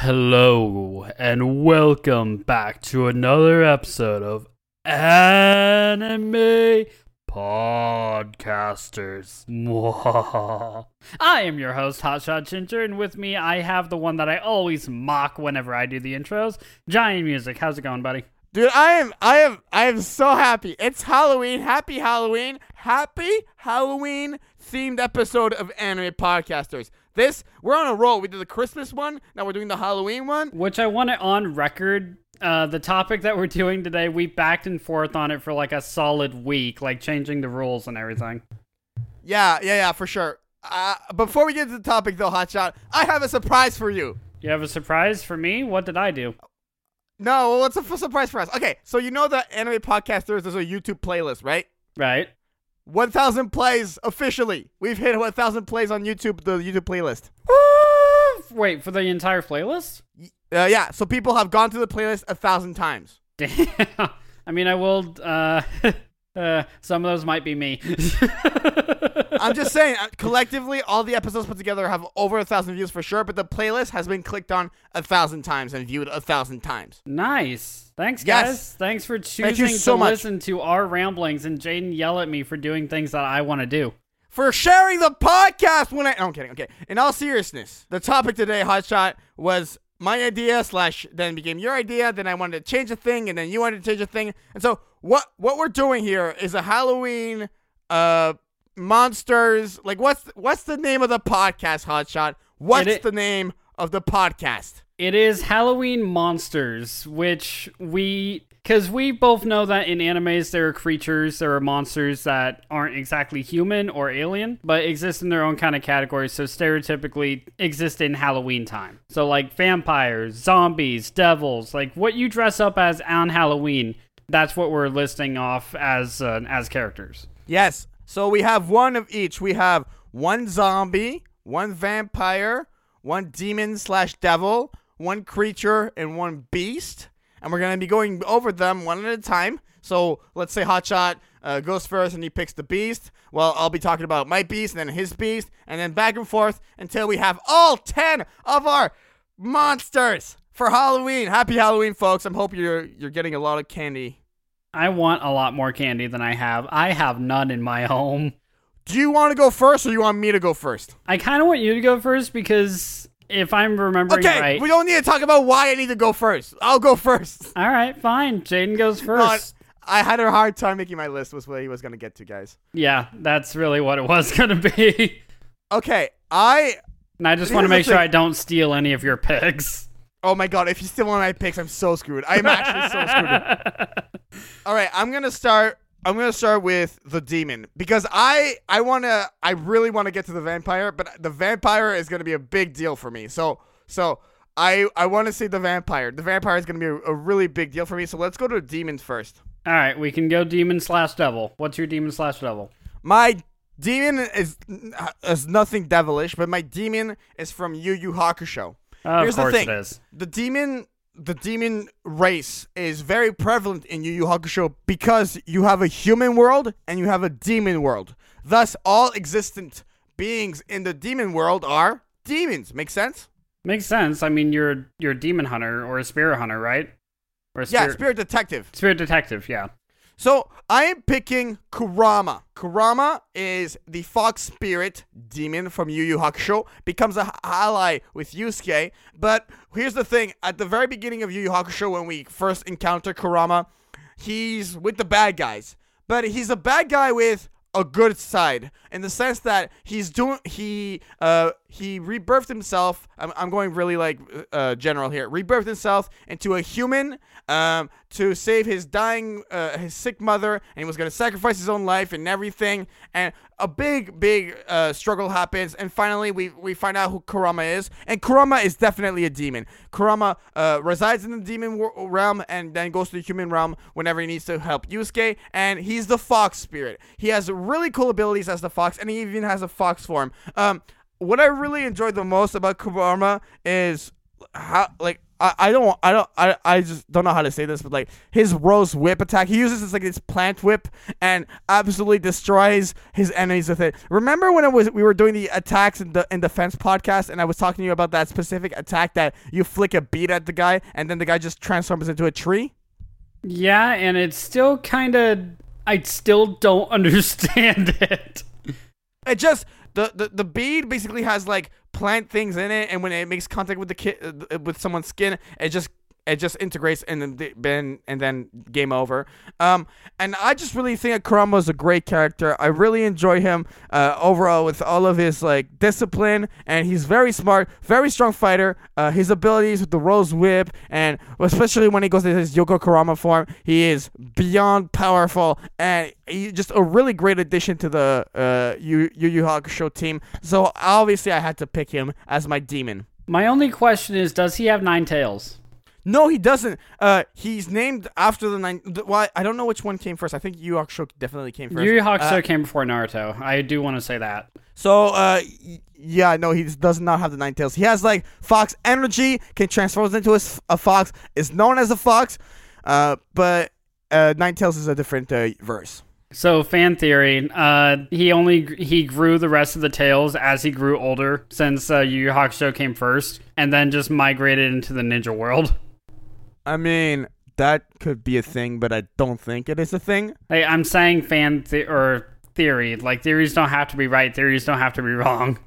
Hello, and welcome back to another episode of Anime Podcasters. I am your host, Hotshot Ginger, and with me I have the one that I always mock whenever I do the intros, Giant Music. How's it going, buddy? Dude, I am I am I am so happy. It's Halloween. Happy Halloween. Happy Halloween themed episode of Anime Podcasters. This we're on a roll. We did the Christmas one, now we're doing the Halloween one. Which I want it on record. Uh, the topic that we're doing today, we backed and forth on it for like a solid week, like changing the rules and everything. Yeah, yeah, yeah, for sure. Uh, before we get to the topic though, Hotshot, I have a surprise for you. You have a surprise for me? What did I do? No, well, what's a f- surprise for us? Okay, so you know that Anime Podcasters there's a YouTube playlist, right? Right. 1,000 plays officially. We've hit 1,000 plays on YouTube, the YouTube playlist. Wait, for the entire playlist? Uh, yeah, so people have gone to the playlist a thousand times. Damn. I mean, I will. Uh, uh, some of those might be me. I'm just saying, uh, collectively, all the episodes put together have over a thousand views for sure, but the playlist has been clicked on a thousand times and viewed a thousand times. nice. Thanks, Yes. guys. Thanks for choosing so to much. listen to our ramblings and Jaden yell at me for doing things that I want to do. For sharing the podcast when I. No, I'm kidding. Okay. In all seriousness, the topic today, Hotshot, was my idea slash then became your idea. Then I wanted to change a thing, and then you wanted to change a thing. And so what what we're doing here is a Halloween uh monsters. Like what's what's the name of the podcast, Hotshot? What's It the name of the podcast? It is Halloween Monsters, which we. Because we both know that in animes there are creatures, there are monsters that aren't exactly human or alien, but exist in their own kind of category, so stereotypically exist in Halloween time. So, like vampires, zombies, devils, like what you dress up as on Halloween, that's what we're listing off as uh, as characters. Yes. So we have one of each. We have one zombie, one vampire, one demon slash devil, one creature, and one beast. And we're gonna be going over them one at a time. So let's say Hotshot uh, goes first and he picks the beast. Well, I'll be talking about my beast and then his beast, and then back and forth until we have all ten of our monsters for Halloween. Happy Halloween, folks! I'm hoping you're you're getting a lot of candy. I want a lot more candy than I have. I have none in my home. Do you want to go first, or you want me to go first? I kind of want you to go first because if I'm remembering Okay, right. we don't need to talk about why I need to go first. I'll go first. All right, fine. Jaden goes No, first. I had a hard time making my list. Was what he was gonna get to, guys. Yeah, that's really what it was going to be. Okay, I. And I just want to make sure thing. I don't steal any of your picks. Oh my god, if you still want my picks, I'm so screwed. I'm actually so screwed. All right, I'm gonna start. I'm gonna start with the demon because I I wanna I really want to get to the vampire, but the vampire is gonna be a big deal for me. So so I I want to see the vampire. The vampire is gonna be a, a really big deal for me. So let's go to demons first. All right, we can go demon slash devil. What's your demon slash devil? My demon is is nothing devilish, but my demon is from Yu Yu Hakusho. Here's of course the thing: it is. the demon, the demon race is very prevalent in Yu Yu Hakusho because you have a human world and you have a demon world. Thus, all existent beings in the demon world are demons. Make sense? Makes sense. I mean, you're you're a demon hunter or a spirit hunter, right? Or a Yeah, spirit, spirit detective. spirit detective. Yeah. So I am picking Kurama. Kurama is the fox spirit demon from Yu Yu Hakusho. Becomes a ally with Yusuke. But here's the thing: at the very beginning of Yu Yu Hakusho, when we first encounter Kurama, he's with the bad guys. But he's a bad guy with a good side in the sense that he's doing he uh he rebirthed himself i'm, I'm going really like uh general here rebirthed himself into a human um to save his dying uh his sick mother and he was gonna sacrifice his own life and everything and a big big uh struggle happens and finally we we find out who kurama is and kurama is definitely a demon. Kurama uh resides in the demon realm and then goes to the human realm whenever he needs to help yusuke and he's the fox spirit. He has really cool abilities as the fox and he even has a fox form. Um what I really enjoyed the most about Kurama is how like I, I don't I don't I, I just don't know how to say this, but like his rose whip attack, he uses this like this plant whip and absolutely destroys his enemies with it. Remember when it was we were doing the attacks in the in defense podcast, and I was talking to you about that specific attack that you flick a beat at the guy, and then the guy just transforms into a tree. Yeah, and it's still kind of. I still don't understand it. It just the, the bead basically has like plant things in it, and when it makes contact with the kid uh, with someone's skin, it just it just integrates and then and then game over. Um, and I just really think Kurama is a great character. I really enjoy him uh, overall with all of his like discipline, and he's very smart, very strong fighter. Uh, his abilities with the Rose Whip, and especially when he goes into his Yoko Kurama form, he is beyond powerful, and he's just a really great addition to the uh, Yu Yu Hakusho team. So obviously, I had to pick him as my demon. My only question is, does he have nine tails? No, he doesn't. Uh, he's named after the nine. The, well, I don't know which one came first. I think Yu Yu Hakusho definitely came first. Yu Yu Hakusho Uh, came before Naruto. I do want to say that. so, uh, yeah, no, he does not have the nine tails. He has like fox energy, can transform into a fox, is known as a fox, uh, but uh, nine tails is a different uh, verse. So fan theory, uh, he only he grew the rest of the tails as he grew older, since uh, Yu Yu Hakusho came first, and then just migrated into the ninja world. I mean, that could be a thing, but I don't think it is a thing. Hey, I'm saying fan the- or theory. Like theories don't have to be right. Theories don't have to be wrong.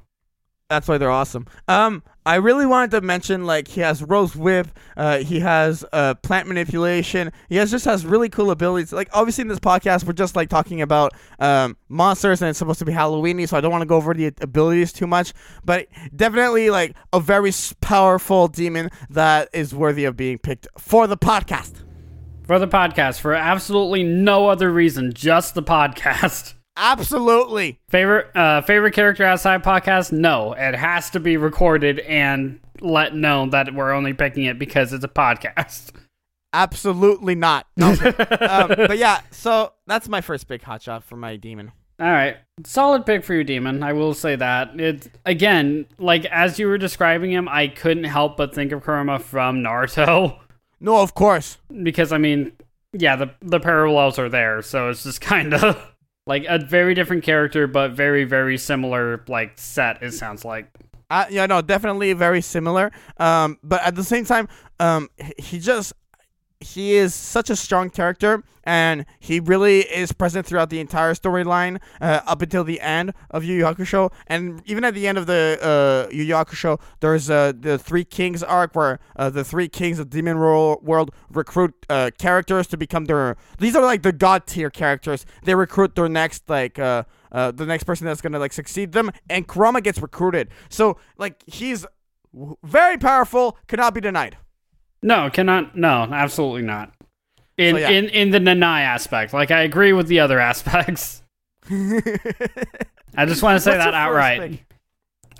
That's why they're awesome. Um, I really wanted to mention like he has rose whip, uh, he has uh plant manipulation. He has just has really cool abilities. Like obviously in this podcast we're just like talking about um monsters and it's supposed to be Halloweeny, so I don't want to go over the abilities too much. But definitely like a very powerful demon that is worthy of being picked for the podcast. For the podcast, for absolutely no other reason, just the podcast. Absolutely. Favorite uh, favorite character outside podcast? No, it has to be recorded and let known that we're only picking it because it's a podcast. Absolutely not. No. um, but yeah, so that's my first big hotshot for my demon. All right, solid pick for your demon. I will say that. It again, like as you were describing him, I couldn't help but think of Kurama from Naruto No, of course. because I mean, yeah, the the parallels are there, so it's just kind of like a very different character, but very very similar like set. It sounds like. Uh, yeah, no, definitely very similar. Um, but at the same time, um, he just he is such a strong character, and he really is present throughout the entire storyline uh, up until the end of Yu Yu Hakusho, and even at the end of the uh, Yu Yu Hakusho, there's uh, the Three Kings arc where uh, the Three Kings of Demon World recruit uh, characters to become their. These are like the god tier characters. They recruit their next like. Uh, uh, the next person that's gonna like succeed them, and Kurama gets recruited. So like he's very powerful, cannot be denied. No, cannot. No, absolutely not. In So, yeah. in in the Nanai aspect, like I agree with the other aspects. I just want to say What's that outright. pick?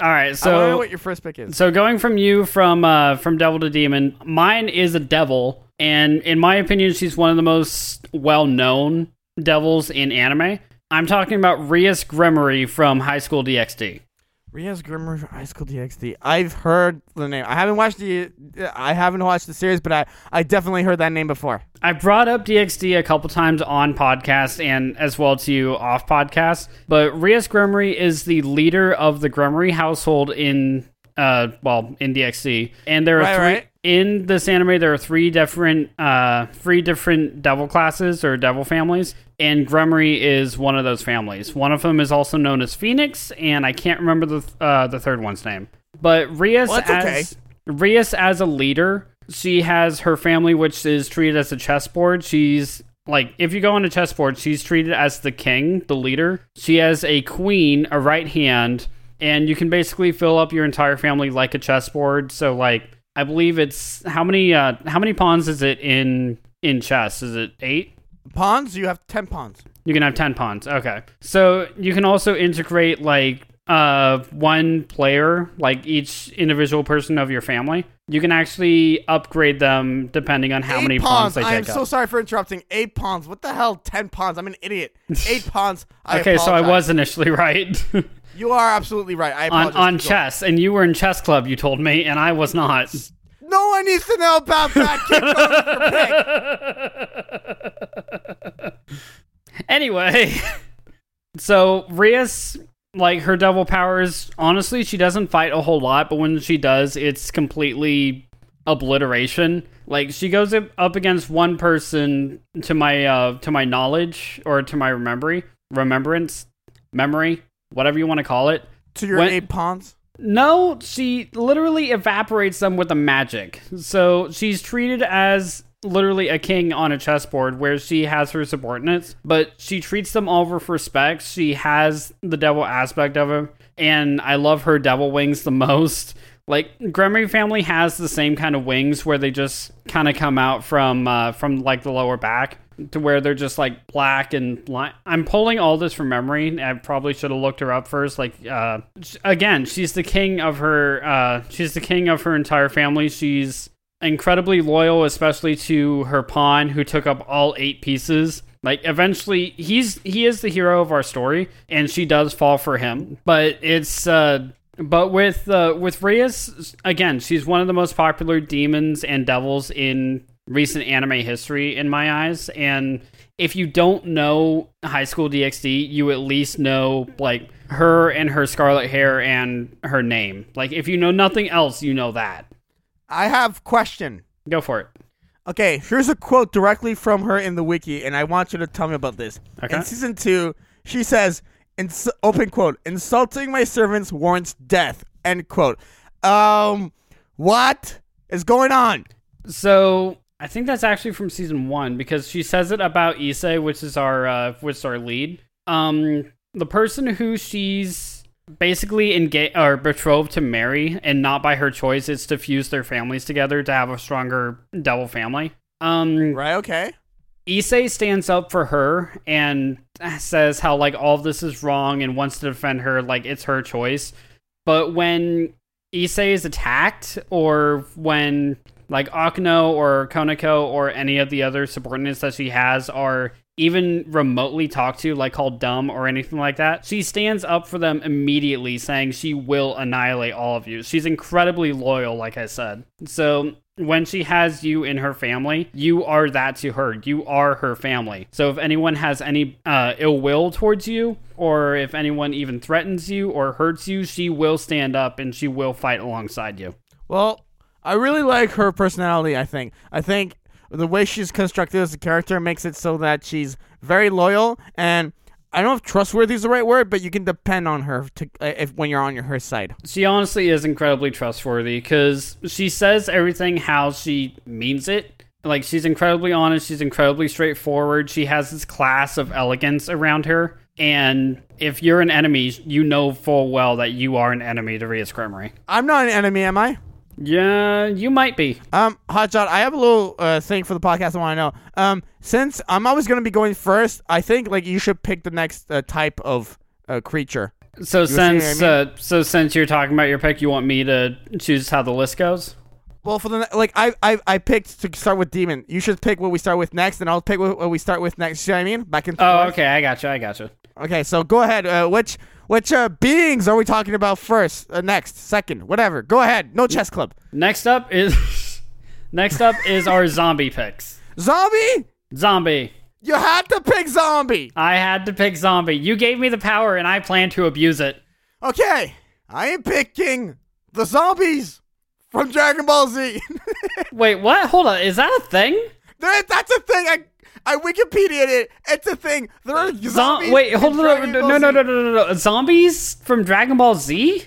All right, I want to know so what your first pick is. so going from you from uh from devil to demon, mine is a devil, and in my opinion, she's one of the most well known devils in anime. I'm talking about Rias Gremory from High School DxD. Rias Gremory High School DxD. I've heard the name. I haven't watched the uh, I haven't watched the series, but I I definitely heard that name before. I brought up DXD a couple times on podcast and as well to you off podcast, but Rias Gremory is the leader of the Gremory household in uh well in DxD, and there are Right, three right. in this anime. There are three different uh three different devil classes or devil families, and Gremory is one of those families. One of them is also known as Phoenix, and I can't remember the uh the third one's name. But Rias Well, that's okay. as Rias as a leader, she has her family, which is treated as a chessboard. She's like, if you go on a chessboard, she's treated as the king, the leader. She has a queen, a right hand, and you can basically fill up your entire family like a chessboard. So, like, I believe it's how many uh how many pawns is it in in chess? Is it eight? Pawns, you have ten pawns. You can have 10 pawns. Okay. So you can also integrate like uh one player, like each individual person of your family. You can actually upgrade them depending on how Eight many pawns. pawns they take I am take so sorry for interrupting. Eight pawns. What the hell? Ten pawns. I'm an idiot. Eight pawns. I okay, so I was initially right You are absolutely right. I on on chess, and you were in chess club. You told me, and I was not. No one needs to know about that. Keep going with your pick. Anyway, so Rias, like her devil powers, honestly, she doesn't fight a whole lot, but when she does, it's completely obliteration. Like she goes up against one person to my uh to my knowledge or to my memory, remembrance, memory, whatever you want to call it. To your When- eight pawns. No, she literally evaporates them with a magic. So she's treated as literally a king on a chessboard where she has her subordinates, but she treats them all with respect. She has the devil aspect of her, and I love her devil wings the most. Like Gremory family has the same kind of wings where they just kind of come out from uh, from like the lower back to where they're just like black and li- I'm pulling all this from memory. I probably should have looked her up first. Like uh, again, she's the king of her. Uh, she's the king of her entire family. She's incredibly loyal, especially to her pawn, who took up all eight pieces. Like eventually, he's he is the hero of our story, and she does fall for him. But it's uh, but with uh, with Rias again, she's one of the most popular demons and devils in recent anime history in my eyes. And if you don't know High School DxD, you at least know like her and her scarlet hair and her name. Like if you know nothing else, you know that. I have question. Go for it. Okay, here's a quote directly from her in the wiki, and I want you to tell me about this. Okay. In season two, she says, ins- open quote, insulting my servants warrants death, end quote. Um, what is going on? So I think that's actually from season one because she says it about Issei, which is our uh, which is our lead. Um, the person who she's basically engaged or betrothed to marry, and not by her choice, it's to fuse their families together to have a stronger devil family. Um, Right, okay. Issei stands up for her and says how like all this is wrong and wants to defend her like it's her choice. But when Issei is attacked or when like Akeno or Koneko or any of the other subordinates that she has are even remotely talked to, like called dumb or anything like that, she stands up for them immediately, saying she will annihilate all of you. She's incredibly loyal, like I said. So when she has you in her family, you are that to her. You are her family. So if anyone has any uh, ill will towards you, or if anyone even threatens you or hurts you, she will stand up and she will fight alongside you. Well, I really like her personality, I think. I think the way she's constructed as a character makes it so that she's very loyal and I don't know if trustworthy is the right word, but you can depend on her to, uh, if when you're on your, her side. She honestly is incredibly trustworthy because she says everything how she means it. Like she's incredibly honest, she's incredibly straightforward. She has this class of elegance around her. And if you're an enemy, you know full well that you are an enemy to Rias Gremory. I'm not an enemy, am I? Yeah, you might be. Um, Hotshot, I have a little uh, thing for the podcast I want to know. Um, since I'm always going to be going first, I think like you should pick the next uh, type of uh, creature. So what I since mean? uh, so since you're talking about your pick, you want me to choose how the list goes? Well, for the like, I I I picked to start with demon. You should pick what we start with next, and I'll pick what, what we start with next. See what I mean? Back and Oh, okay, I gotcha, I gotcha. Okay, so go ahead. Uh, which which uh, beings are we talking about first? Uh, next, second, whatever. Go ahead. No chess club. Next up is next up is our zombie picks. Zombie. Zombie. You had to pick zombie. I had to pick zombie. You gave me the power, and I plan to abuse it. Okay, I am picking the zombies from Dragon Ball Z. Wait, what? Hold on. Is that a thing? That's a thing. I I Wikipedia it. It's a thing. There are Zom- zombies. wait, hold on. No, no, no, no, no, no, no. Zombies from Dragon Ball Z?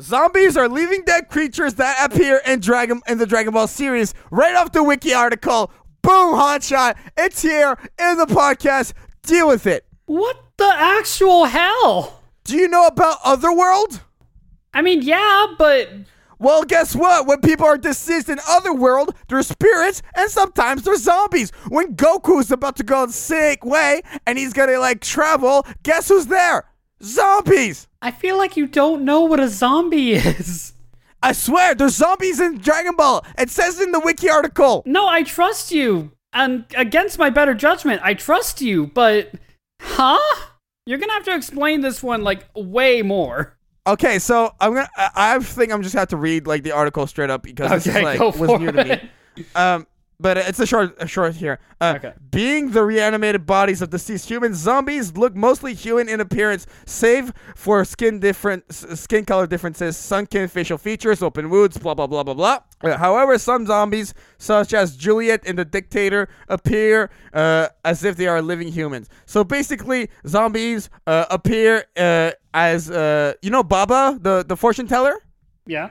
Zombies are living dead creatures that appear in Dragon in the Dragon Ball series. Right off the wiki article. Boom, hotshot. It's here in the podcast. Deal with it. What the actual hell? Do you know about Otherworld? I mean, yeah, but Well, guess what? When people are deceased in Otherworld, they're spirits and sometimes they're zombies. When Goku's about to go on sick way and he's gonna like travel, guess who's there? Zombies! I feel like you don't know what a zombie is. I swear, there's zombies in Dragon Ball. It says in the wiki article. No, I trust you. And against my better judgment, I trust you, but huh? You're gonna have to explain this one like way more. Okay, so I'm gonna. I I think I'm just gonna have to read like the article straight up because this is Okay, like go was for new to it. me. Um, but it's a short, a short here. Uh, Okay. Being the reanimated bodies of deceased humans, zombies look mostly human in appearance, save for skin different, s- skin color differences, sunken facial features, open wounds, blah blah blah blah blah. Uh, however, some zombies, such as Juliet in The Dictator, appear uh, as if they are living humans. So basically, zombies uh, appear uh, as uh, you know Baba, the the fortune teller. Yeah.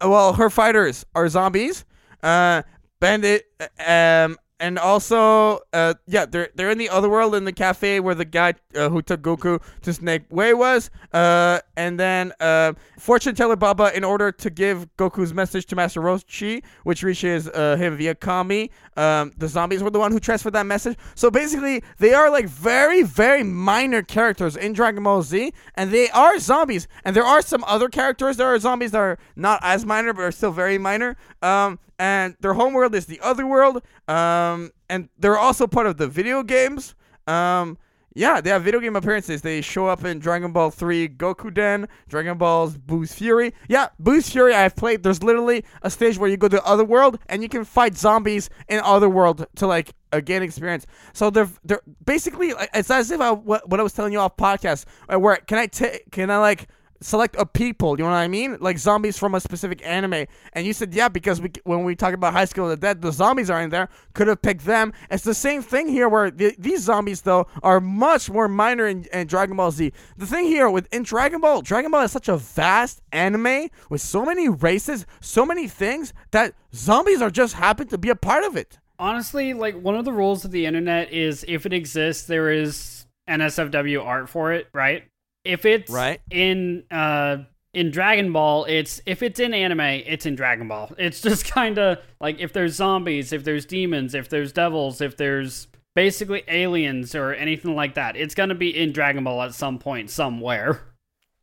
Well, her fighters are zombies. Uh, Bandit, um, and also, uh, yeah, they're they're in the other world in the cafe where the guy uh, who took Goku to Snake Way was. Uh, and then uh, fortune teller Baba, in order to give Goku's message to Master Roshi, which reaches uh, him via Kami, um, the zombies were the one who transferred that message. So basically, they are like very very minor characters in Dragon Ball Z, and they are zombies. And there are some other characters that are zombies that are not as minor, but are still very minor. Um, and their homeworld is the other world. Um, and they're also part of the video games. Um, yeah, they have video game appearances. They show up in Dragon Ball 3 Gokuden, Dragon Ball's Buu's Fury. Yeah, Buu's Fury I've played. There's literally a stage where you go to the Otherworld and you can fight zombies in Otherworld to like uh, gain experience. So they're they're basically it's as if I what, what I was telling you off podcast uh, where can I take can I like select a people, you know what I mean? Like zombies from a specific anime. And you said, yeah, because we when we talk about High School of the Dead, the zombies are in there. Could have picked them. It's the same thing here where the, these zombies, though, are much more minor in, in Dragon Ball Z. The thing here with in Dragon Ball, Dragon Ball is such a vast anime with so many races, so many things that zombies are just happen to be a part of it. Honestly, like one of the rules of the internet is if it exists, there is NSFW art for it, right? If it's Right. in uh in Dragon Ball, it's if it's in anime, it's in Dragon Ball. It's just kind of like if there's zombies, if there's demons, if there's devils, if there's basically aliens or anything like that, it's gonna be in Dragon Ball at some point somewhere.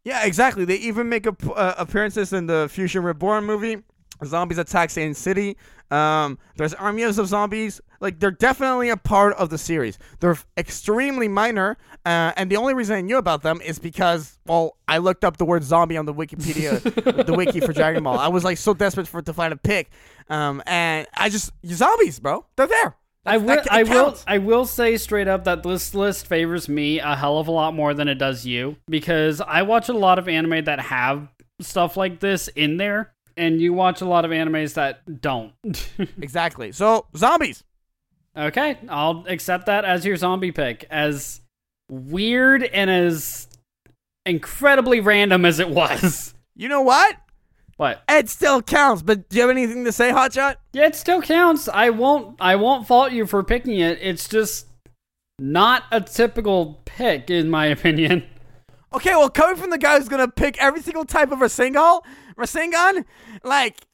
Yeah, exactly. They even make uh, appearances in the Fusion Reborn movie. Zombies attack Satan City. Um, there's armies of zombies. Like they're definitely a part of the series. They're extremely minor, uh, and the only reason I knew about them is because well, I looked up the word zombie on the Wikipedia, the wiki for Dragon Ball. I was like so desperate for to find a pick, um, and I just zombies, bro. They're there. I will. that I will. I will say straight up that this list favors me a hell of a lot more than it does you because I watch a lot of anime that have stuff like this in there, and you watch a lot of animes that don't. Exactly. So zombies. Okay, I'll accept that as your zombie pick. As weird and as incredibly random as it was. You know what? What? It still counts. But do you have anything to say, Hotshot? Yeah, it still counts. I won't. I won't fault you for picking it. It's just not a typical pick, in my opinion. Okay, well, coming from the guy who's gonna pick every single type of Rasengan, Rasengan, like,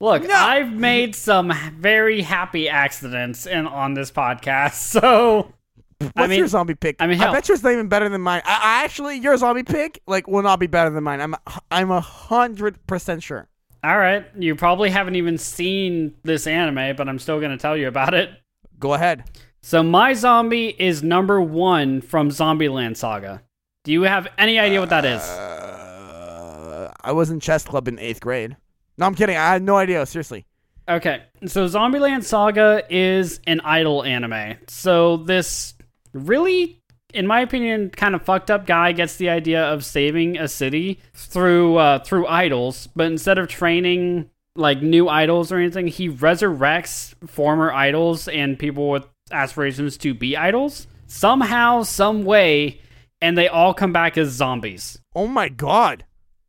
Look, No. I've made some very happy accidents in on this podcast, so what's I mean, your zombie pick? I mean, I bet yours not even better than mine. I, I actually, your zombie pick, like, will not be better than mine. I'm, I'm a hundred percent sure. all right, you probably haven't even seen this anime, but I'm still going to tell you about it. Go ahead. So my zombie is number one from Zombieland Saga. Do you have any idea what that is? Uh, I was in chess club in eighth grade. No, I'm kidding. I had no idea. Seriously. Okay, so Zombieland Saga is an idol anime. So this really, in my opinion, kind of fucked up guy gets the idea of saving a city through uh, through idols, but instead of training like new idols or anything, he resurrects former idols and people with aspirations to be idols somehow, some way, and they all come back as zombies. Oh my god.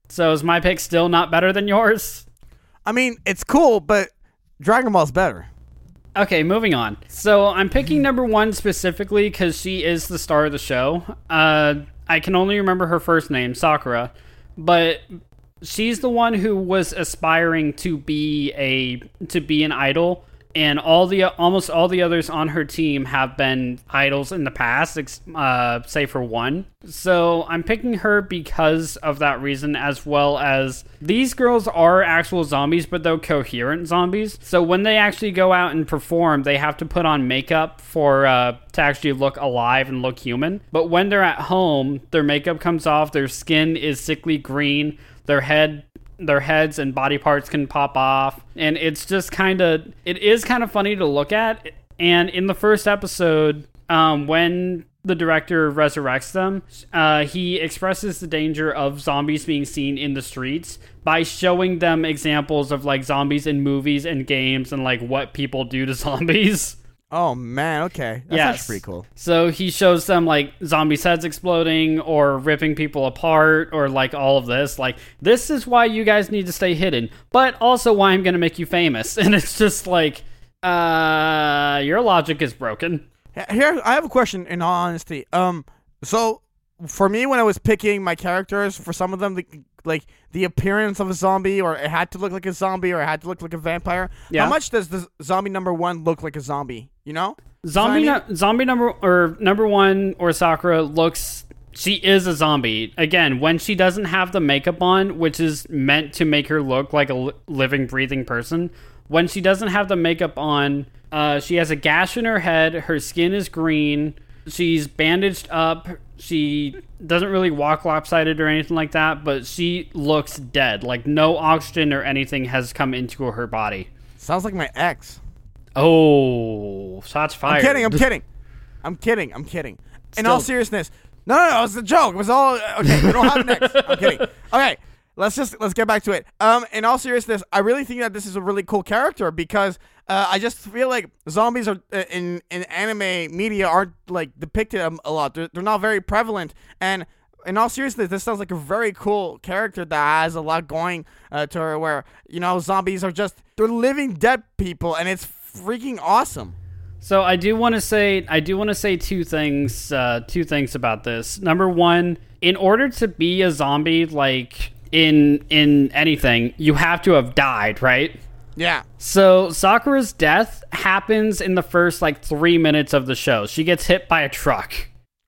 So is my pick still not better than yours? I mean, it's cool, but Dragon Ball's better. Okay, moving on. So I'm picking number one specifically because she is the star of the show. Uh, I can only remember her first name, Sakura, but she's the one who was aspiring to be a to be an idol and all the almost all the others on her team have been idols in the past, uh, say for one. So I'm picking her because of that reason, as well as these girls are actual zombies, but they're coherent zombies. So when they actually go out and perform, they have to put on makeup for uh, to actually look alive and look human. But when they're at home, their makeup comes off, their skin is sickly green, their head their heads and body parts can pop off. And it's just kind of it is kind of funny to look at. And in the first episode um, when the director resurrects them uh, he expresses the danger of zombies being seen in the streets by showing them examples of like zombies in movies and games and like what people do to zombies Oh man, okay. That's Yes. pretty cool. so he shows them like zombies' heads exploding or ripping people apart or like all of this. Like, this is why you guys need to stay hidden, but also why I'm going to make you famous. And it's just like, uh, your logic is broken. Here, I have a question. In all honesty, um, so for me, when I was picking my characters, for some of them, the, like the appearance of a zombie, or it had to look like a zombie, or it had to look like a vampire. Yeah. How much does the zombie number one look like a zombie? You know? Zombie, I mean- nu- zombie number or number one or Sakura looks. She is a zombie again when she doesn't have the makeup on, which is meant to make her look like a living, breathing person. When she doesn't have the makeup on, uh, she has a gash in her head. Her skin is green. She's bandaged up. She doesn't really walk lopsided or anything like that, but she looks dead. Like no oxygen or anything has come into her body. Sounds like my ex. Oh, shots fired! I'm kidding. I'm kidding. I'm kidding. I'm kidding. In all seriousness, no, no, no. It was a joke. It was all okay. We don't have an ex. I'm kidding. Okay, let's just let's get back to it. Um, in all seriousness, I really think that this is a really cool character because uh, I just feel like zombies are uh, in in anime media aren't like depicted um, a lot. They're, they're not very prevalent and. In all seriousness, this sounds like a very cool character that has a lot going uh, to her. Where you know zombies are just they're living dead people, and it's freaking awesome. So I do want to say I do want to say two things uh, two things about this. Number one, in order to be a zombie like in in anything, you have to have died, right? Yeah. So Sakura's death happens in the first like three minutes of the show. She gets hit by a truck.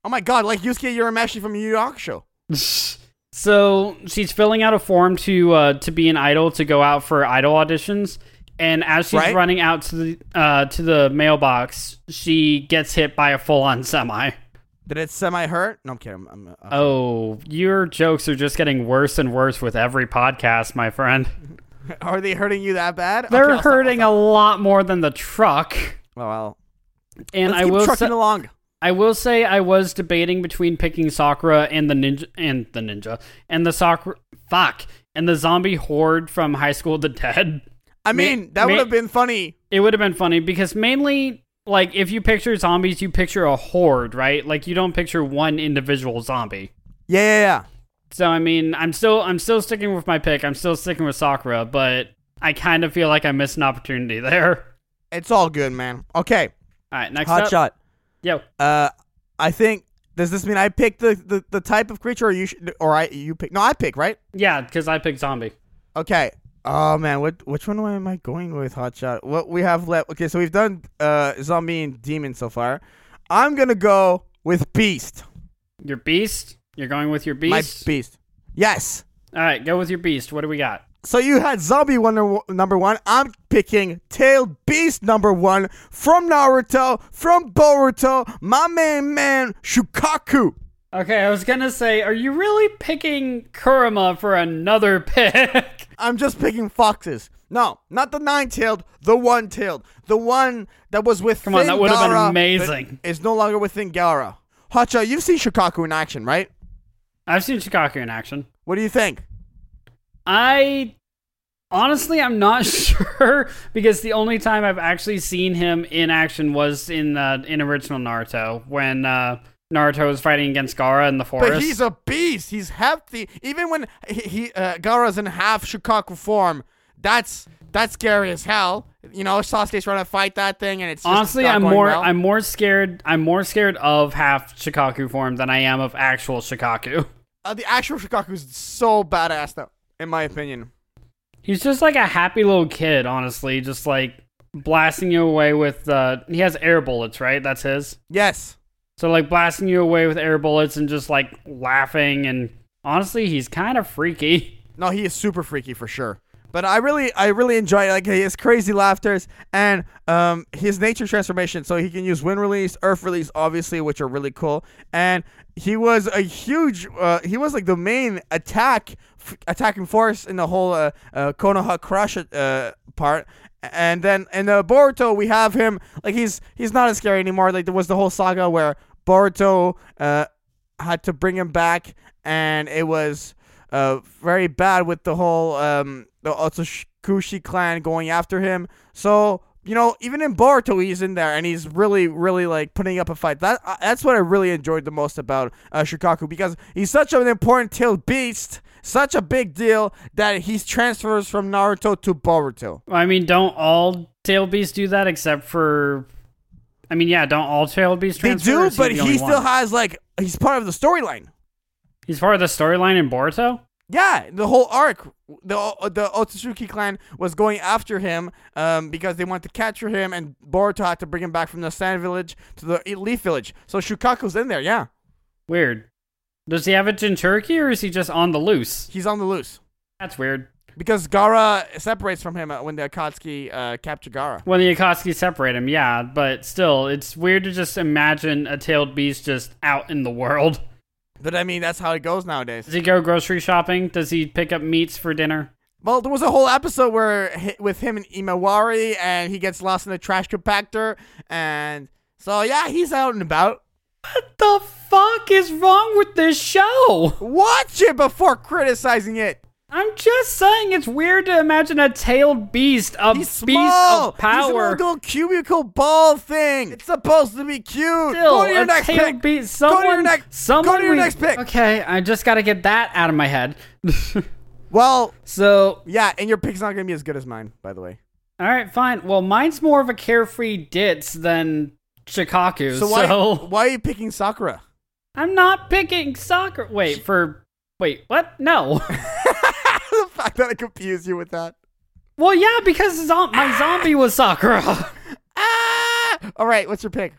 Oh my god, like Yusuke Urameshi from Yu Yu Hakusho. So she's filling out a form to uh, to be an idol to go out for idol auditions, and as she's Right. running out to the uh, to the mailbox, she gets hit by a full on semi. Did it semi hurt? No, I'm kidding. I'm, I'm, I'm- Oh, your jokes are just getting worse and worse with every podcast, my friend. Are they hurting you that bad? They're I'll hurting a lot more than the truck. Oh, well, And let's I will trucking say, along. I will say I was debating between picking Sakura and the ninja and the ninja and the Sakura fuck and the zombie horde from High School of the Dead. I mean, that would have been funny. It would have been funny because mainly like if you picture zombies, you picture a horde, right? Like you don't picture one individual zombie. Yeah, yeah, yeah. So I mean, I'm still I'm still sticking with my pick. I'm still sticking with Sakura, but I kind of feel like I missed an opportunity there. It's all good, man. Okay, All right, next hot up. shot. Yo, Uh, I think. Does this mean I pick the, the, the type of creature, or you should, or I you pick? No, I pick right. yeah, because I pick zombie. Okay. Oh man, what which one am I going with? Hotshot. What we have left? Okay, so we've done uh zombie and demon so far. I'm gonna go with beast. Your beast. You're going with your beast? My beast. beast. Yes. All right, go with your beast. What do we got? So you had zombie one number one. I'm picking tailed beast number one from Naruto, from Boruto, my main man Shukaku. Okay, I was gonna say, are you really picking Kurama for another pick? I'm just picking foxes. No, not the nine-tailed, the one-tailed, the one that was with. Come on, that would've been amazing. Is no longer within Gaara. Hacha, you've seen Shikaku in action, right? I've seen Shikaku in action. What do you think? I honestly, I'm not sure because the only time I've actually seen him in action was in uh, in original Naruto when uh, Naruto was fighting against Gaara in the forest. But he's a beast. He's hefty. Even when he, he uh, Gaara's in half Shukaku form, that's that's scary as hell. You know, Sasuke's trying to fight that thing, and it's just Honestly, I'm more well. I'm more scared I'm more scared of half Shikaku form than I am of actual Shikaku. Uh, the actual Shukaku is so badass, though, in my opinion. He's just like a happy little kid, honestly, just like blasting you away with uh he has air bullets, right? That's his. Yes. So like blasting you away with air bullets and just like laughing and honestly, he's kind of freaky. No, he is super freaky for sure. But I really, I really enjoy like his crazy laughters and um his nature transformation. So he can use wind release, earth release, obviously, which are really cool. And he was a huge, uh, he was like the main attack, f- attacking force in the whole uh, uh, Konoha Crush uh, part. And then in the Boruto, we have him like he's he's not as scary anymore. Like there was the whole saga where Boruto uh had to bring him back, and it was uh, very bad with the whole um, the Otsutsuki clan going after him. So you know, even in Boruto, he's in there and he's really, really like putting up a fight. That uh, that's what I really enjoyed the most about uh, Shukaku because he's such an important tailed beast, such a big deal that he transfers from Naruto to Boruto. I mean, don't all tail beasts do that except for I mean, yeah, don't all tail beasts They transfer? or do, is but the he still one? has like he's part of the storyline. He's part of the storyline in Boruto? Yeah, the whole arc, the the Otsutsuki clan was going after him um, because they wanted to capture him, and Boruto had to bring him back from the Sand Village to the Leaf Village. So Shukaku's in there, yeah. Weird. Does he have a Jinchuriki or is he just on the loose? He's on the loose That's weird. Because Gaara separates from him uh, when the Akatsuki uh, capture Gaara. When the Akatsuki separate him, yeah, but still, it's weird to just imagine a tailed beast just out in the world. But I mean, that's how it goes nowadays. Does he go grocery shopping? Does he pick up meats for dinner? Well, there was a whole episode where with him and Himawari, and he gets lost in the trash compactor, and so yeah, he's out and about. What the fuck is wrong with this show? Watch it before criticizing it. I'm just saying it's weird to imagine a tailed beast, a He's beast small. of He's a little cubicle ball thing. It's supposed to be cute. Still, Go to your next pick. beast. Go Someone, to your next. someone Go to your we- next pick. Okay, I just gotta get that out of my head. Well, so, yeah, and your pick's not gonna be as good as mine, by the way. all right, fine. Well, mine's more of a carefree ditz than Shikaku. So So, why why are you picking Sakura? I'm not picking Sakura. Wait for. Wait, what? No. fact that I confused you with that. well, yeah, because my zombie was Sakura. Ah! All right, what's your pick?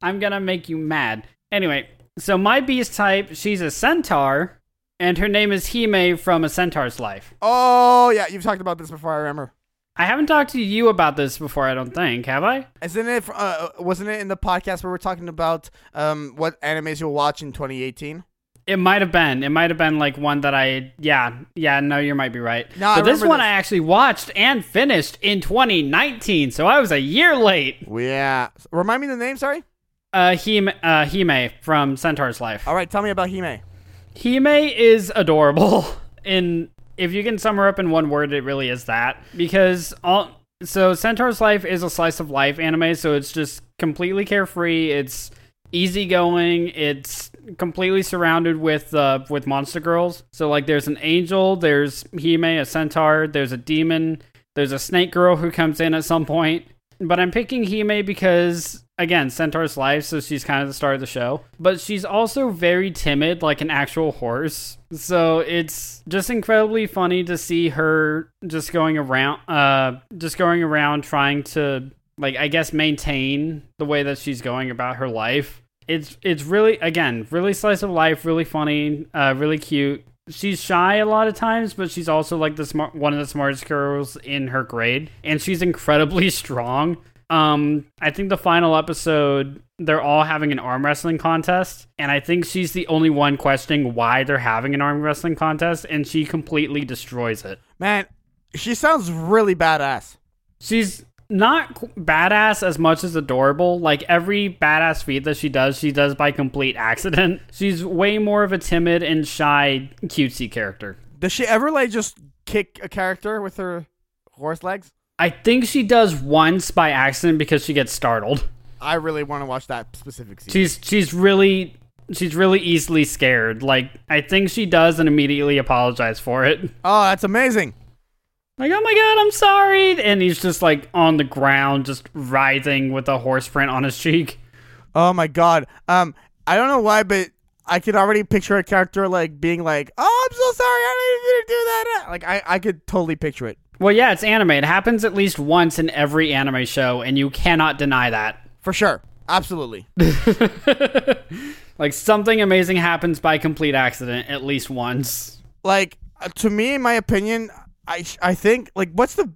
I'm gonna make you mad. Anyway, so my beast type, she's a centaur, and her name is Hime from A Centaur's Life. Oh yeah, you've talked about this before. I remember. I haven't talked to you about this before, I don't think, have I? Isn't it? Uh, wasn't it in the podcast where we're talking about um what animes you'll watch in 2018? It might have been. It might have been like one that I. Yeah, yeah. No, you might be right. No, I but this one this. I actually watched and finished in 2019, so I was a year late. Yeah. Remind me the name. Sorry. Uh, Hime, uh, Hime from Centaur's Life. All right, tell me about Hime. Hime is adorable. In if you can sum her up in one word, it really is that. Because all so Centaur's Life is a slice of life anime, so it's just completely carefree. It's easygoing. It's completely surrounded with uh, with monster girls. So like, there's an angel, there's Hime, a centaur, there's a demon, there's a snake girl who comes in at some point. But I'm picking Hime because again, Centaur's life, so she's kind of the star of the show. But she's also very timid, like an actual horse. So it's just incredibly funny to see her just going around, uh, just going around trying to, like, I guess, maintain the way that she's going about her life. It's it's really again really slice of life, really funny, uh, really cute. She's shy a lot of times, but she's also like the smart one of the smartest girls in her grade, and she's incredibly strong. Um, I think the final episode, they're all having an arm wrestling contest, and I think she's the only one questioning why they're having an arm wrestling contest, and she completely destroys it. Man, she sounds really badass. She's not badass as much as adorable. Like every badass feat that she does, she does by complete accident. She's way more of a timid and shy, cutesy character. Does she ever like just kick a character with her horse legs? I think she does once by accident because she gets startled. I really want to watch that specific scene. She's she's really she's really easily scared. Like I think she does and immediately apologize for it. oh, that's amazing. Like, oh my god, I'm sorry. And he's just like on the ground, just writhing with a horse print on his cheek. Oh my god. Um, I don't know why, but I could already picture a character like being like, "Oh, I'm so sorry, I didn't mean to do that." Like I, I could totally picture it. Well, yeah, it's anime. It happens at least once in every anime show, and you cannot deny that. For sure. Absolutely. Like something amazing happens by complete accident at least once. like uh, to me in my opinion i i think like what's the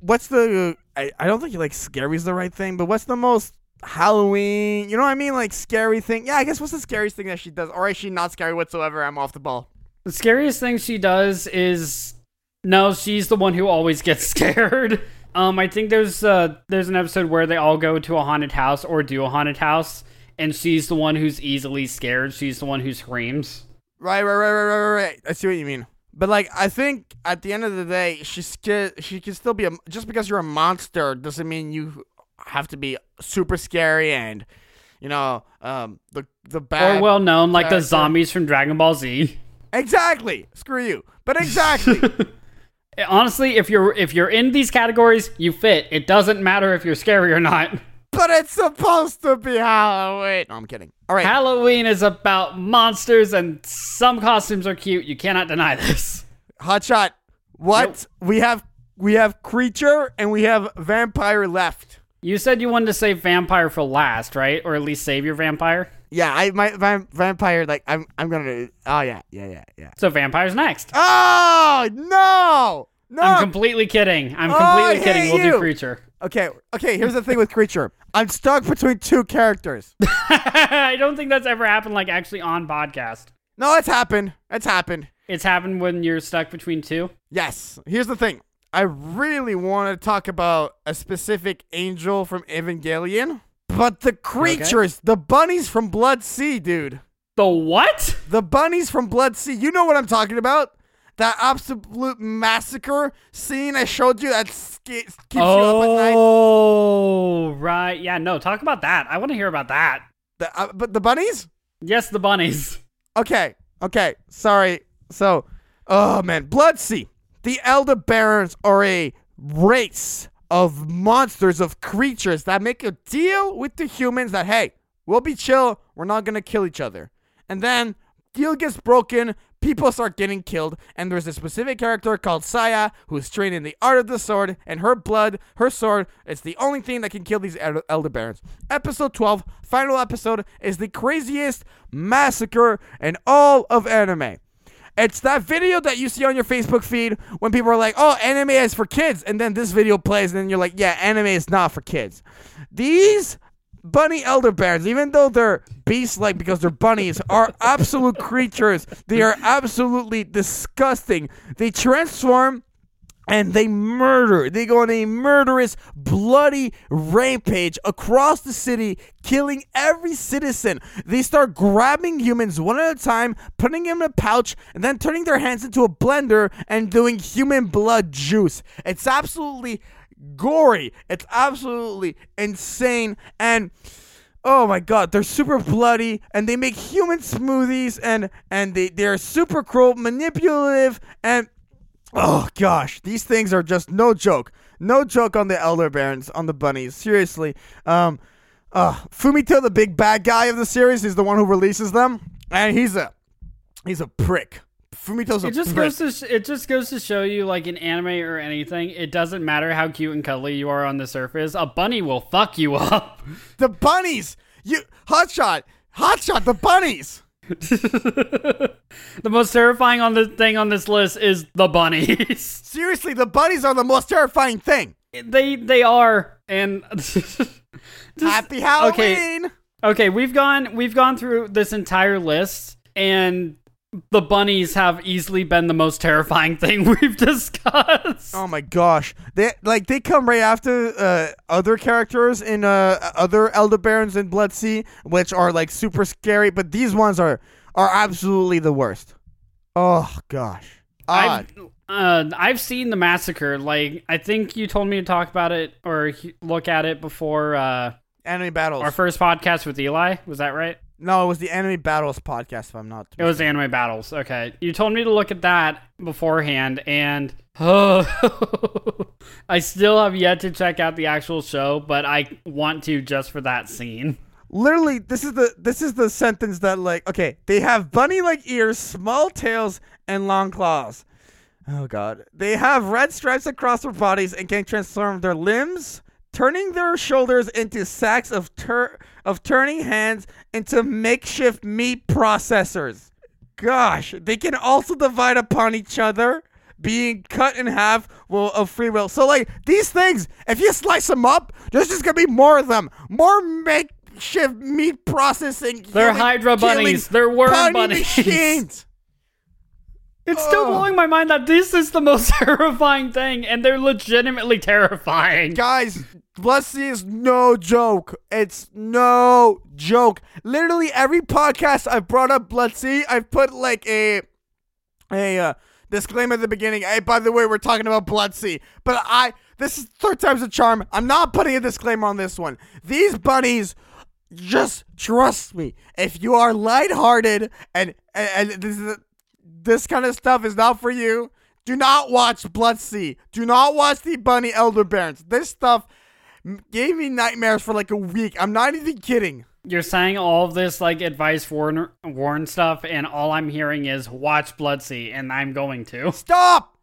what's the I, I don't think like scary is the right thing but what's the most halloween you know what i mean like scary thing yeah i guess what's the scariest thing that she does or is she not scary whatsoever i'm off the ball The scariest thing she does is no, she's the one who always gets scared. Um, I think there's uh there's an episode where they all go to a haunted house or do a haunted house, and she's the one who's easily scared. She's the one who screams. right right right right right right, right. i see what you mean but like i think at the end of the day she's scared she can still be a just because you're a monster doesn't mean you have to be super scary and you know um the the bad or well known like the zombies from Dragon Ball Z. exactly screw you but exactly Honestly, if you're if you're in these categories, you fit. It doesn't matter if you're scary or not. But it's supposed to be Halloween. No, I'm kidding. All right. Halloween is about monsters and some costumes are cute. You cannot deny this. Hotshot. What? We have we have creature and we have vampire left. You said you wanted to save vampire for last, right? Or at least save your vampire. Yeah, I my vam- vampire like I'm I'm gonna Oh yeah, yeah, yeah, yeah. So vampire's next. Oh no! No. I'm completely kidding. I'm Oh, completely kidding. We'll you. do creature. Okay, okay. Here's the thing with creature. I'm stuck between two characters. I don't think that's ever happened like actually on podcast. No, it's happened. It's happened. It's happened when you're stuck between two. Yes. Here's the thing. I really want to talk about a specific angel from Evangelion, but the creatures, the bunnies from Blood-C, dude. The what? The bunnies from Blood-C. You know what I'm talking about? That absolute massacre scene I showed you that sk- keeps you up at night. Oh, right. Yeah, no, talk about that. I want to hear about that. The, uh, but the bunnies? Yes, the bunnies. Okay, okay. Sorry. So, oh man, Blood Sea. The Elder Bairns are a race of monsters, of creatures that make a deal with the humans that, hey, we'll be chill. We're not going to kill each other. And then, deal gets broken. People start getting killed, and there's a specific character called Saya who's trained in the art of the sword, and her blood, her sword, is the only thing that can kill these El- Elder Bairns. Episode 12, final episode, is the craziest massacre in all of anime. It's that video that you see on your Facebook feed when people are like, oh, anime is for kids. And then this video plays, and then you're like, yeah, anime is not for kids. These bunny elder bairns, even though they're beast like because they're bunnies, are absolute creatures. They are absolutely disgusting. They transform and they murder. They go on a murderous, bloody rampage across the city, killing every citizen. They start grabbing humans one at a time, putting them in a pouch, and then turning their hands into a blender and doing human blood juice. It's absolutely gory. It's absolutely insane. And oh my god, they're super bloody and they make human smoothies and and they they're super cruel, manipulative and Oh gosh, these things are just no joke. No joke on the elder bairns, on the bunnies. Seriously. Um uh Fumito the big bad guy of the series is the one who releases them and he's a he's a prick. Fumito's It just prick. goes to it just goes to show you, like in anime or anything, it doesn't matter how cute and cuddly you are on the surface. A bunny will fuck you up. the bunnies. You hotshot. Hotshot the bunnies. the most terrifying on the thing on this list is the bunnies. Seriously, the bunnies are the most terrifying thing. they they are, and just- Happy Halloween. Okay, we've gone we've gone through this entire list and the bunnies have easily been the most terrifying thing we've discussed. Oh my gosh, they like they come right after uh, other characters in uh, other Elder Bairns in Blood-C, which are like super scary. But these ones are are absolutely the worst. Oh gosh, I've, uh, I've seen the massacre. Like I think you told me to talk about it or look at it before uh, enemy battles. our first podcast with Eli. Was that right? No, it was the Anime battles podcast. If I'm not, It was anime battles. Okay, you told me to look at that beforehand, and oh, I still have yet to check out the actual show, but I want to just for that scene. literally this is the this is the sentence that like okay they have bunny like ears, small tails, and long claws. Oh god. They have red stripes across their bodies and can transform their limbs, turning their shoulders into sacks of tur- of turning hands into makeshift meat processors. Gosh, they can also divide upon each other, being cut in half will of free will. So like these things, if you slice them up, there's just gonna be more of them. More makeshift meat processing. They're human Hydra killing bunnies. They're worm bunny bunnies. machines. It's still Oh. blowing my mind that this is the most terrifying thing, and they're legitimately terrifying. Guys, Blood-C is no joke. It's no joke. Literally every podcast I've brought up Blood-C, I've put like a a uh, disclaimer at the beginning. Hey, by the way, we're talking about Blood-C. But I this is third time's a charm. I'm not putting a disclaimer on this one. These bunnies just trust me. If you are lighthearted and and, and this is this kind of stuff is not for you. Do not watch Blood-C. Do not watch the Bunny Elder Bairns. This stuff gave me nightmares for like a week. I'm not even kidding. You're saying all of this like advice warn warn stuff, and all I'm hearing is watch Blood-C, and I'm going to. Stop.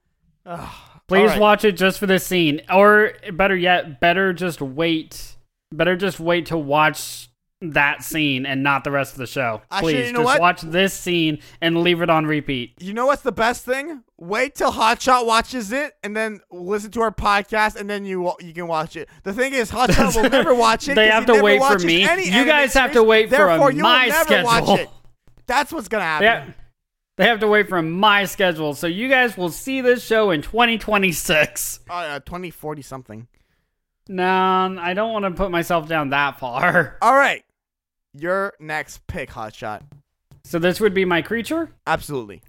Please All right. watch it just for this scene, or better yet, better just wait. Better just wait to watch that scene and not the rest of the show. Actually, Please you know just what? watch this scene and leave it on repeat. You know what's the best thing? Wait till Hotshot watches it, and then listen to our podcast, and then you you can watch it. The thing is, Hotshot will never watch it. they have to wait for me. You guys have to wait for a- you my never watch it. That's what's gonna happen. They have, they have to wait for my schedule, so you guys will see this show in 2026. Oh, yeah, 2040 something. No, I don't want to put myself down that far. All right, your next pick, Hotshot. So this would be my creature. Absolutely.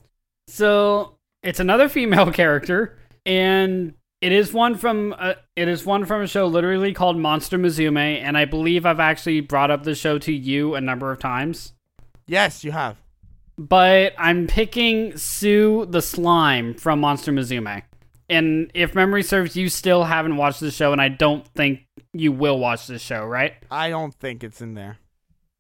So it's another female character, and it is one from a, it is one from a show literally called Monster Musume, and I believe I've actually brought up the show to you a number of times. Yes, you have. But I'm picking Sue the Slime from Monster Musume. And if memory serves, you still haven't watched the show, and I don't think you will watch this show, right? I don't think it's in there.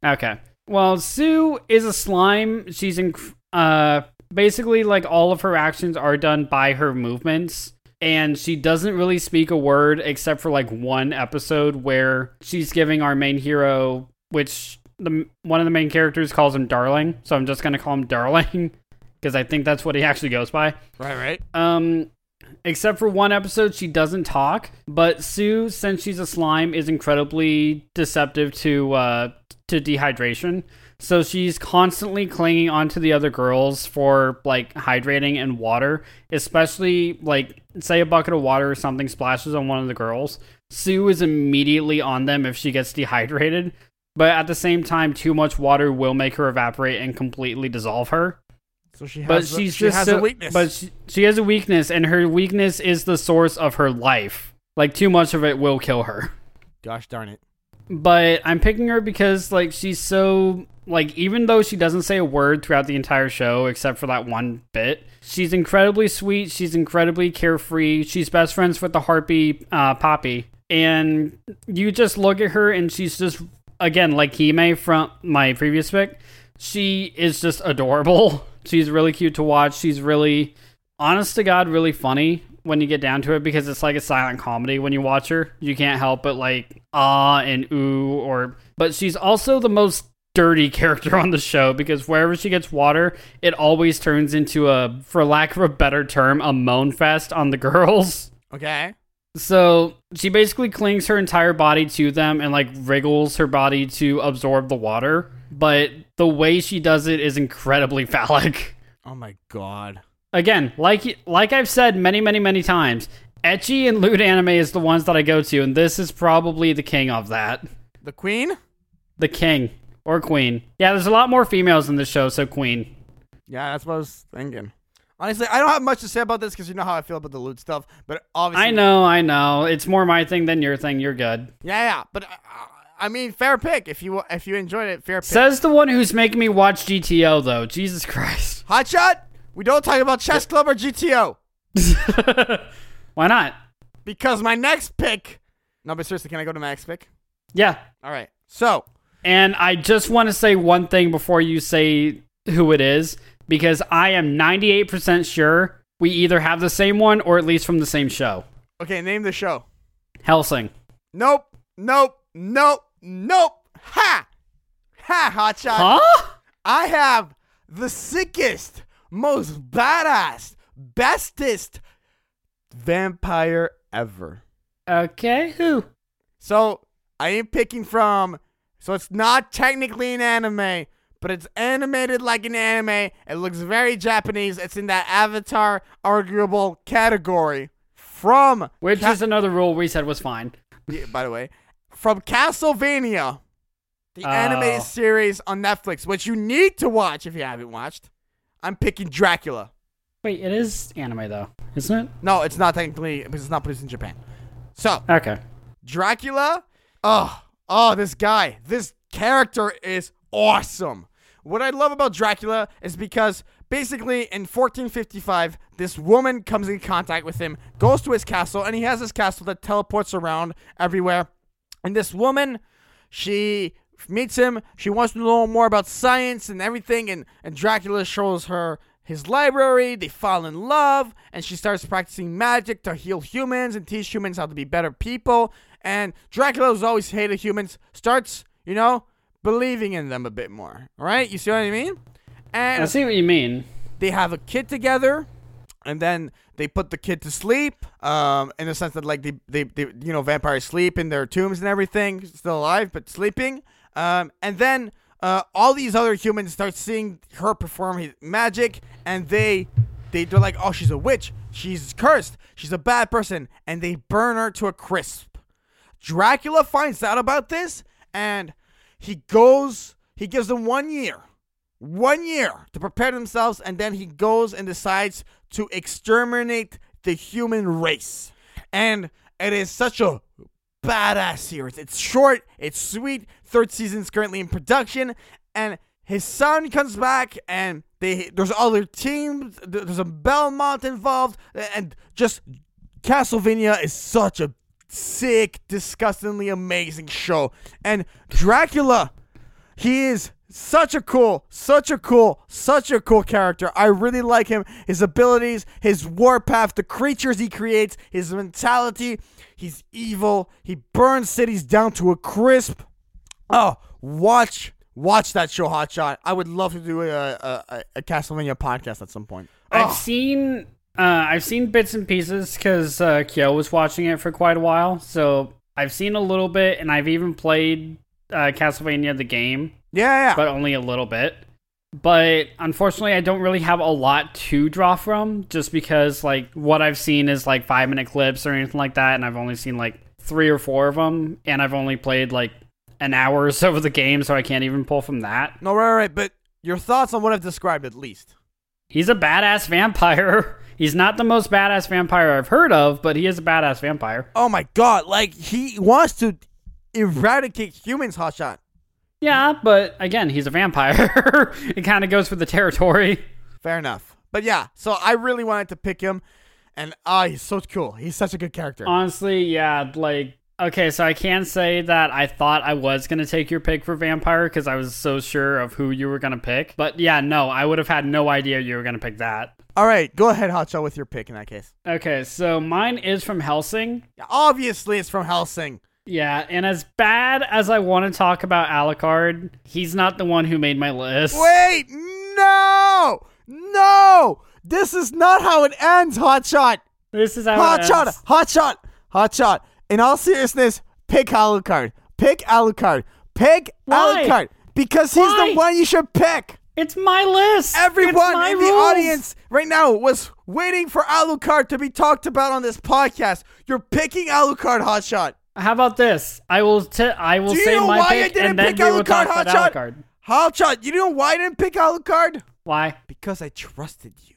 Okay. Well, Sue is a slime. She's in, uh, basically like all of her actions are done by her movements, and she doesn't really speak a word except for like one episode where she's giving our main hero, which the one of the main characters calls him Darling, so I'm just gonna call him Darling because I think that's what he actually goes by. Right, right. Um, except for one episode, she doesn't talk. But Sue, since she's a slime, is incredibly deceptive to uh, to dehydration. So she's constantly clinging onto the other girls for like hydrating and water, especially like say a bucket of water or something splashes on one of the girls. Sue is immediately on them if she gets dehydrated. But at the same time, too much water will make her evaporate and completely dissolve her So she has. but a- she's she just has so- a weakness. But she, she has a weakness, and her weakness is the source of her life. Like too much of it will kill her. gosh darn it. But I'm picking her because like she's so like even though she doesn't say a word throughout the entire show except for that one bit, she's incredibly sweet. She's incredibly carefree. She's best friends with the harpy uh, Papi, and you just look at her and she's just again like Hime from my previous pick. She is just adorable. She's really cute to watch. She's really honest to God, really funny when you get down to it because it's like a silent comedy when you watch her. You can't help but like ah and ooh or but she's also the most dirty character on the show because wherever she gets water, it always turns into a for lack of a better term, a moan fest on the girls. Okay. So she basically clings her entire body to them and like wriggles her body to absorb the water. But the way she does it is incredibly phallic. Oh my god. Again, like like I've said many, many, many times, ecchi and lewd anime is the ones that I go to, and this is probably the king of that. The queen? The king or queen. Yeah, there's a lot more females in the show, so queen. Yeah, that's what I was thinking. Honestly, I don't have much to say about this because you know how I feel about the loot stuff. But obviously, I know, I know. It's more my thing than your thing. You're good. Yeah, yeah. But uh, I mean, fair pick. If you if you enjoyed it, fair pick. Says the one who's making me watch GTO, though. Jesus Christ. Hotshot. We don't talk about chess club or GTO Why not? because my next pick. No, but seriously, can I go to my next pick? Yeah. All right. So And I just want to say one thing before you say who it is, because I am 98% sure we either have the same one or at least from the same show. Okay, name the show. Hellsing. Nope. Nope. Nope. Nope. Ha! Ha, hotshot. Huh? I have the sickest, most badass, bestest vampire ever. Okay, who? So I am picking from. So it's not technically an anime, but it's animated like an anime. It looks very Japanese. It's in that Avatar arguable category. From Which Ca- is another rule we said was fine. Yeah, by the way, from Castlevania, the Oh. animated series on Netflix, which you need to watch if you haven't watched. I'm picking Dracula. Wait, it is anime though, isn't it? No, it's not technically because it's not produced in Japan. So Okay. Dracula, oh, oh, this guy, this character is awesome. What I love about Dracula is because basically in 1455, this woman comes in contact with him, goes to his castle, and he has this castle that teleports around everywhere. And this woman, she meets him. She wants to know more about science and everything. And, and Dracula shows her his library. They fall in love. And she starts practicing magic to heal humans and teach humans how to be better people. And Dracula, who's always hated humans, starts, you know, believing in them a bit more. All right? You see what I mean? And I see what you mean. they have a kid together and then they put the kid to sleep um in the sense that like they, they, they you know vampires sleep in their tombs and everything still alive but sleeping um and then uh all these other humans start seeing her perform his magic and they they they're like oh she's a witch. She's cursed. She's a bad person. And they burn her to a crisp. Dracula finds out about this and he goes he gives them one year one year to prepare themselves, and then he goes and decides to exterminate the human race. And it is such a badass series. It's short, it's sweet. Third season's currently in production, and his son comes back, and they there's other teams. th- There's a Belmont involved, and just Castlevania is such a sick, disgustingly amazing show. And Dracula, he is such a cool, such a cool, such a cool character. I really like him. His abilities, his warpath, the creatures he creates, his mentality. He's evil. He burns cities down to a crisp. Oh, watch, watch that show, Hotshot. I would love to do a a, a, a Castlevania podcast at some point. I've Oh. seen uh, I've seen bits and pieces because uh, Kyo was watching it for quite a while, so I've seen a little bit, and I've even played uh, Castlevania the game, Yeah, yeah. but only a little bit. But unfortunately, I don't really have a lot to draw from, just because like what I've seen is like five minute clips or anything like that, and I've only seen like three or four of them, and I've only played like an hour or so of the game, so I can't even pull from that. no, right, right. But your thoughts on what I've described, at least. He's a badass vampire. He's not the most badass vampire I've heard of, but he is a badass vampire. Oh my god! Like he wants to eradicate humans, Hotshot. Yeah, but again, he's a vampire. it kind of goes for the territory. Fair enough. But yeah, so I really wanted to pick him, and ah, he's so cool. He's such a good character. Honestly, yeah, like okay, so I can say that I thought I was gonna take your pick for vampire because I was so sure of who you were gonna pick. But yeah, no, I would have had no idea you were gonna pick that. All right, go ahead, Hotshot, with your pick in that case. Okay, so mine is from Hellsing. Obviously, it's from Hellsing. Yeah, and as bad as I want to talk about Alucard, he's not the one who made my list. Wait, no, no, this is not how it ends, Hotshot. This is how it Hotshot, ends. Hotshot, Hotshot. In all seriousness, pick Alucard. Pick Alucard. Pick Why? Alucard because he's Why? the one you should pick. It's my list. Everyone my in the audience right now was waiting for Alucard to be talked about on this podcast. You're picking Alucard, Hotshot. How about this? I will. T- I will Do say know my why I pick, didn't and then pick we will talk Alucard, about? Alucard. Hotshot, you know why I didn't pick Alucard? Why? Because I trusted you.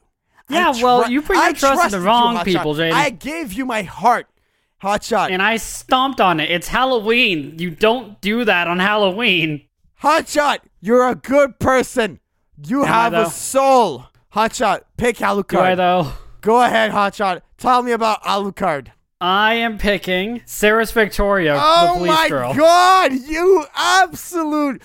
Yeah, I well, you put your I trust in the trusted you, wrong people, Jaden. I gave you my heart, Hotshot. And I stomped on it. It's Halloween. You don't do that on Halloween. Hotshot, you're a good person. You Am have a soul. Hotshot, pick Alucard. Do I though? Go ahead, Hotshot. Tell me about Alucard. I am picking Seras Victoria, the Oh police my girl. god, you absolute.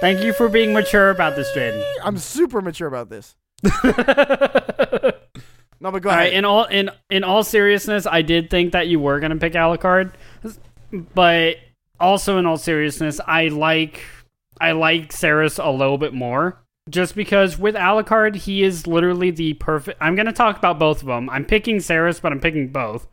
Thank you for being mature about this, Jaden. I'm super mature about this. No, but go All ahead. right, in all in in all seriousness, I did think that you were gonna pick Alucard, but also in all seriousness, I like I like Seras a little bit more. Just because with Alucard, he is literally the perfect. I'm gonna talk about both of them. I'm picking Seras, but I'm picking both.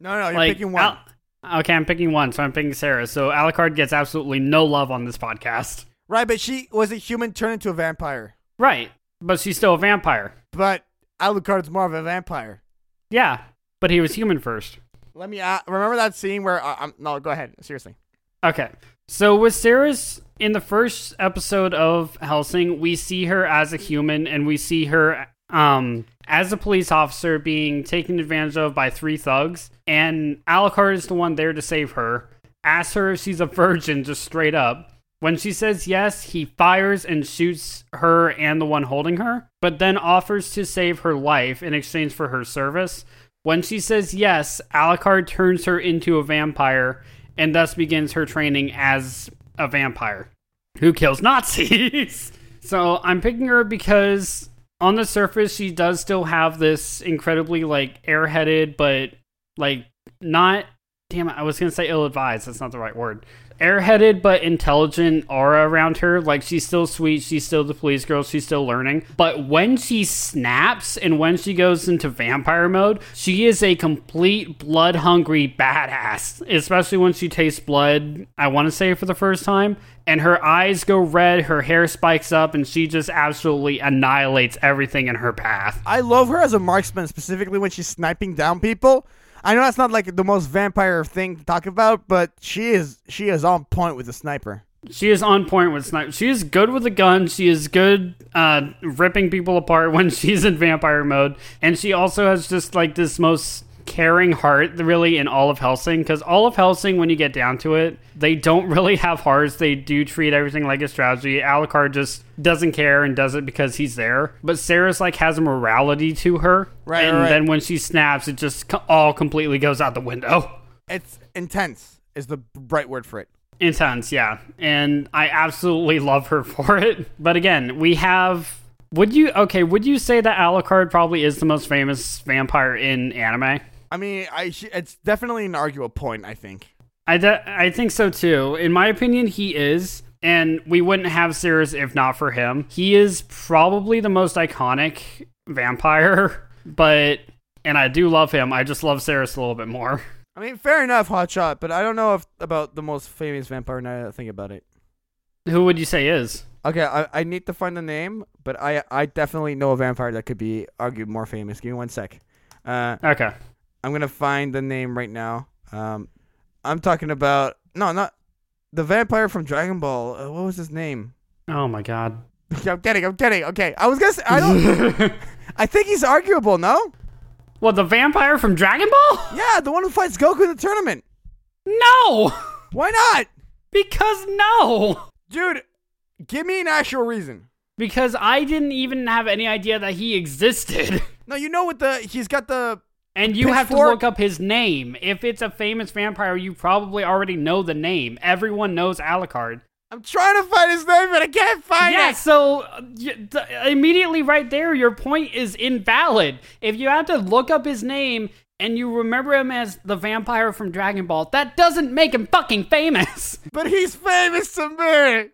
no, no, you're like, picking one. Al- okay, I'm picking one, so I'm picking Seras. So Alucard gets absolutely no love on this podcast. right, but she was a human turned into a vampire. Right, but she's still a vampire. But Alucard's more of a vampire. Yeah, but he was human first. Let me uh, remember that scene where uh, um, no, go ahead. Seriously. Okay. So with Seras in the first episode of Hellsing, we see her as a human and we see her um as a police officer being taken advantage of by three thugs and Alucard is the one there to save her. Asks her if she's a virgin just straight up. When she says yes, he fires and shoots her and the one holding her, but then offers to save her life in exchange for her service. When she says yes, Alucard turns her into a vampire and thus begins her training as a vampire who kills Nazis. so I'm picking her because on the surface she does still have this incredibly like airheaded but like not damn it, I was gonna say ill advised, that's not the right word. Airheaded but intelligent aura around her. Like she's still sweet, she's still the police girl, she's still learning. But when she snaps and when she goes into vampire mode, she is a complete blood hungry badass. Especially when she tastes blood, I wanna say for the first time. And her eyes go red, her hair spikes up, and she just absolutely annihilates everything in her path. I love her as a marksman, specifically when she's sniping down people. I know that's not like the most vampire thing to talk about, but she is she is on point with the sniper. She is on point with sniper. She is good with a gun. She is good uh, ripping people apart when she's in vampire mode, and she also has just like this most caring heart, really, in all of Hellsing. Because all of Hellsing, when you get down to it, they don't really have hearts. They do treat everything like a strategy. Alucard just doesn't care and does it because he's there. But Seras like has a morality to her, Right, And right, then when she snaps, it just all completely goes out the window. It's intense is the right word for it. intense yeah and i absolutely love her for it but again we have would you okay would you say that alucard probably is the most famous vampire in anime I mean, I sh- it's definitely an arguable point. I think. i de- i think so too in my opinion he is and we wouldn't have Seras if not for him he is probably the most iconic vampire but and i do love him i just love Seras a little bit more I mean, fair enough, Hotshot, but I don't know if about the most famous vampire now that I think about it. who would you say is Okay, I, I need to find the name, but I I definitely know a vampire that could be argued more famous. Give me one sec. Uh, okay I'm gonna find the name right now. Um, I'm talking about no, not the vampire from Dragon Ball. Uh, what was his name? oh my god I'm kidding. I'm kidding. Okay, I was gonna say I don't. I think he's arguable. No. what the vampire from dragon ball Yeah, the one who fights Goku in the tournament. no Why not, Because no. dude? Give me an actual reason. Because I didn't even have any idea that he existed. No, you know what the he's got the And you have to look up his name. If it's a famous vampire, you probably already know the name. Everyone knows Alucard. I'm trying to find his name, but I can't find Yeah, it. Yeah, so uh, y- th- immediately right there, your point is invalid. If you have to look up his name and you remember him as the vampire from Dragon Ball, that doesn't make him fucking famous. But he's famous to me.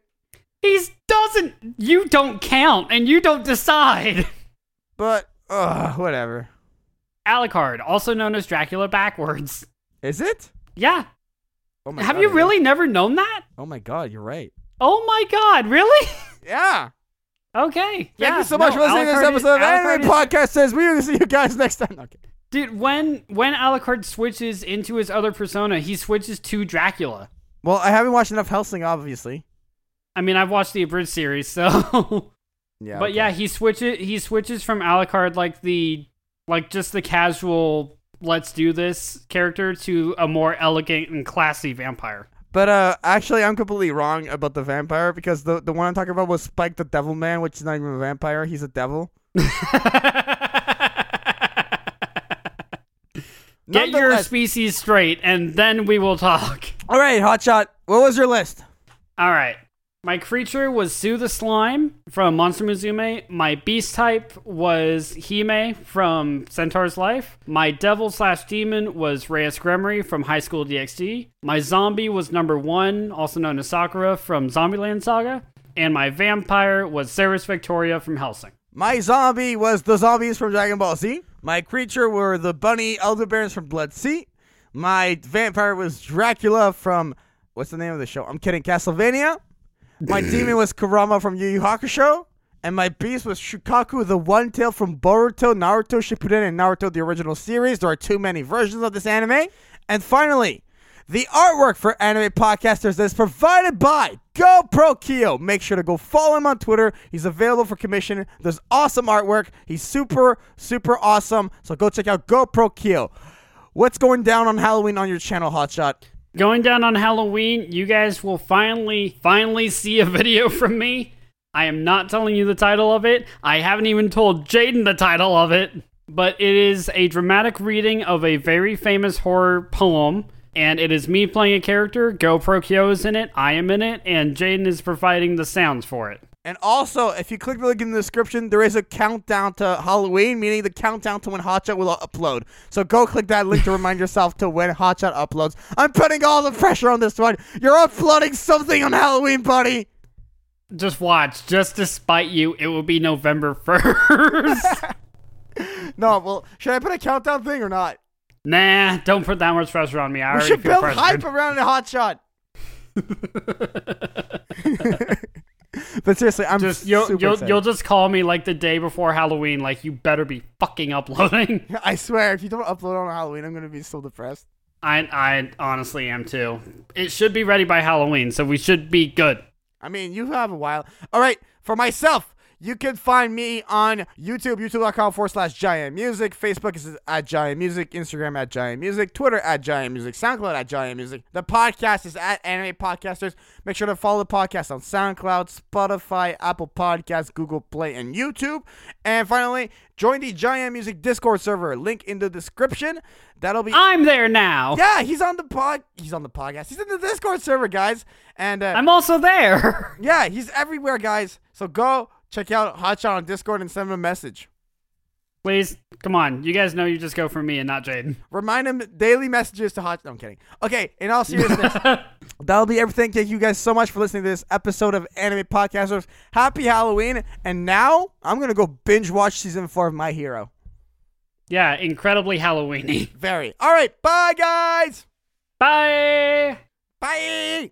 He's doesn't. You don't count and you don't decide. But uh, whatever. Alucard, also known as Dracula backwards. Is it? Yeah. Oh my Have God, you it is. really never known that? Oh my god, you're right. Oh my god, really? Yeah. okay. Thank yeah, you so much no, for listening to this Alucard is- episode of Alucard Anime is- Podcast. Says we will see you guys next time. Okay. Dude, when when Alucard switches into his other persona, he switches to Dracula. Well, I haven't watched enough Hellsing, obviously. I mean, I've watched the abridged series, so Yeah. but okay. yeah, he switches he switches from Alucard like the like just the casual let's do this character to a more elegant and classy vampire. But uh, actually, I'm completely wrong about the vampire because the the one I'm talking about was Spike the Devil Man, which is not even a vampire. He's a devil. Get your species straight and then we will talk. All right, Hotshot. What was your list? All right. My creature was Sue the Slime from Monster Musume. My beast type was Hime from Centaur's Life. My devil slash demon was Rias Gremory from High School DxD. My zombie was number one, also known as Sakura from Zombieland Saga. And my vampire was Seras Victoria from Hellsing. My zombie was the zombies from Dragon Ball Z. My creature were the bunny elder bairns from Blood-C. My vampire was Dracula from what's the name of the show? I'm kidding, Castlevania. My demon was Kurama from Yu Yu Hakusho. And my beast was Shukaku, the one tail from Boruto, Naruto Shippuden, and Naruto the original series. There are too many versions of this anime. And finally, the artwork for anime podcasters is provided by GoPro Kyo. Make sure to go follow him on Twitter. He's available for commission. There's awesome artwork. He's super, super awesome. So go check out GoPro Kyo. What's going down on Halloween on your channel, Hotshot? Going down on Halloween, you guys will finally, finally see a video from me. I am not telling you the title of it. I haven't even told Jaden the title of it. But it is a dramatic reading of a very famous horror poem. And it is me playing a character. GoPro Kyo is in it. I am in it. And Jaden is providing the sounds for it. And also, if you click the link in the description, there is a countdown to Halloween, meaning the countdown to when Hotshot will upload. So go click that link to remind yourself to when Hotshot uploads. I'm putting all the pressure on this one. You're uploading something on Halloween, buddy. Just watch. Just to spite you, it will be November 1st. no, well, should I put a countdown thing or not? Nah, don't put that much pressure on me. I we already should build pressured. hype around a Hotshot. but seriously, I'm Just you'll super you'll, you'll just call me like the day before Halloween. Like you better be fucking uploading. I swear, if you don't upload on Halloween, I'm gonna be so depressed. I I honestly am too. It should be ready by Halloween, so we should be good. I mean, you have a while. All right, for myself, you can find me on YouTube, youtube.com forward slash giant music. Facebook is at giant music, Instagram at giant music, Twitter at giant music, SoundCloud at giant music. The podcast is at anime podcasters. Make sure to follow the podcast on SoundCloud, Spotify, Apple Podcasts, Google Play, and YouTube. And finally, join the giant music Discord server. Link in the description. That'll be. I'm there now. yeah, he's on the pod. He's on the podcast. He's in the Discord server, guys. And uh, I'm also there. yeah, he's everywhere, guys. So go check out Hotshot on Discord and send him a message. Please, come on. You guys know you just go for me and not Jaden. Remind him daily messages to Hot. No, I'm kidding. Okay, in all seriousness, that'll be everything. Thank you guys so much for listening to this episode of Anime Podcasters. Happy Halloween. And now I'm going to go binge watch season four of My Hero. Yeah, incredibly Halloweeny. Very. All right, bye, guys. Bye. Bye.